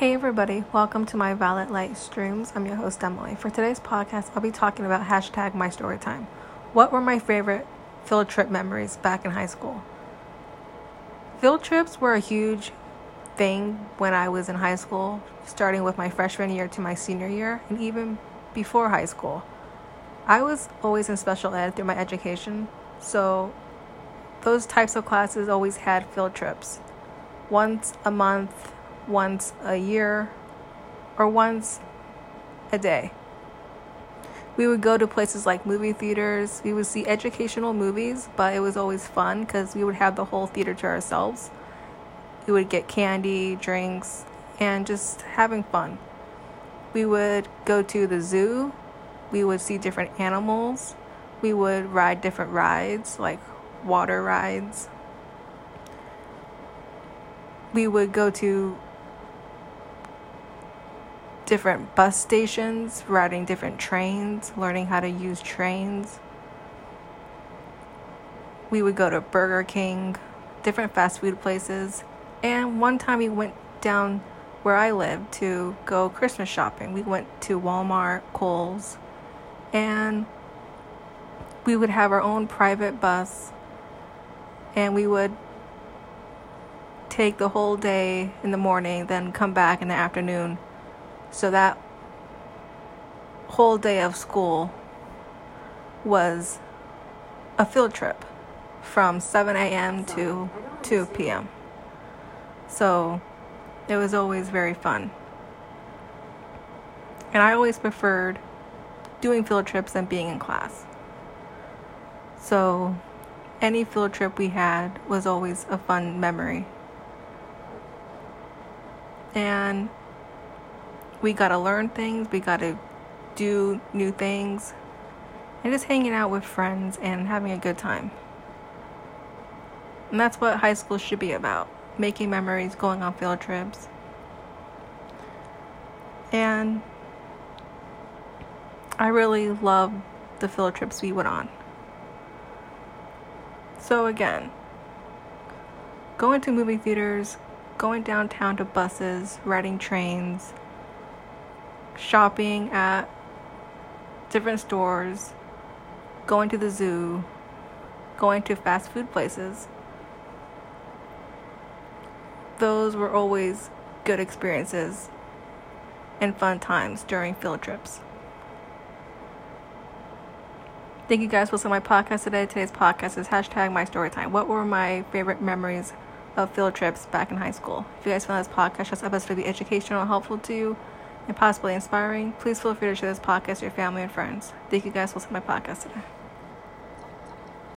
Hey everybody, welcome to my Violet Light Streams. I'm your host Emily. For today's podcast, I'll be talking about hashtag my story time. What were my favorite field trip memories back in high school? Field trips were a huge thing when I was in high school, starting with my freshman year to my senior year, and even before high school. I was always in special ed through my education, so those types of classes always had field trips. Once a month, once a year, or once a day. We would go to places like movie theaters. We would see educational movies, but it was always fun because we would have the whole theater to ourselves. We would get candy, drinks, and just having fun. We would go to the zoo. We would see different animals. We would ride different rides like water rides. We would go to different bus stations, riding different trains, learning how to use trains. We would go to Burger King, different fast food places, and one time we went down where I live to go Christmas shopping. We went to Walmart, Kohl's, and we would have our own private bus and we would take the whole day in the morning, then come back in the afternoon so that whole day of school was a field trip from 7 a.m. to 2 p.m. So it was always very fun. And I always preferred doing field trips than being in class. So any field trip we had was always a fun memory. And we got to learn things, we got to do new things, and just hanging out with friends and having a good time. And that's what high school should be about making memories, going on field trips. And I really love the field trips we went on. So, again, going to movie theaters, going downtown to buses, riding trains, shopping at different stores, going to the zoo, going to fast food places. Those were always good experiences and fun times during field trips. Thank you guys for listening to my podcast today. Today's podcast is hashtag my story time. What were my favorite memories of field trips back in high school? If you guys found this podcast, this episode to be educational and helpful to you, and possibly inspiring, please feel free to share this podcast with your family and friends. Thank you guys for listening to my podcast today.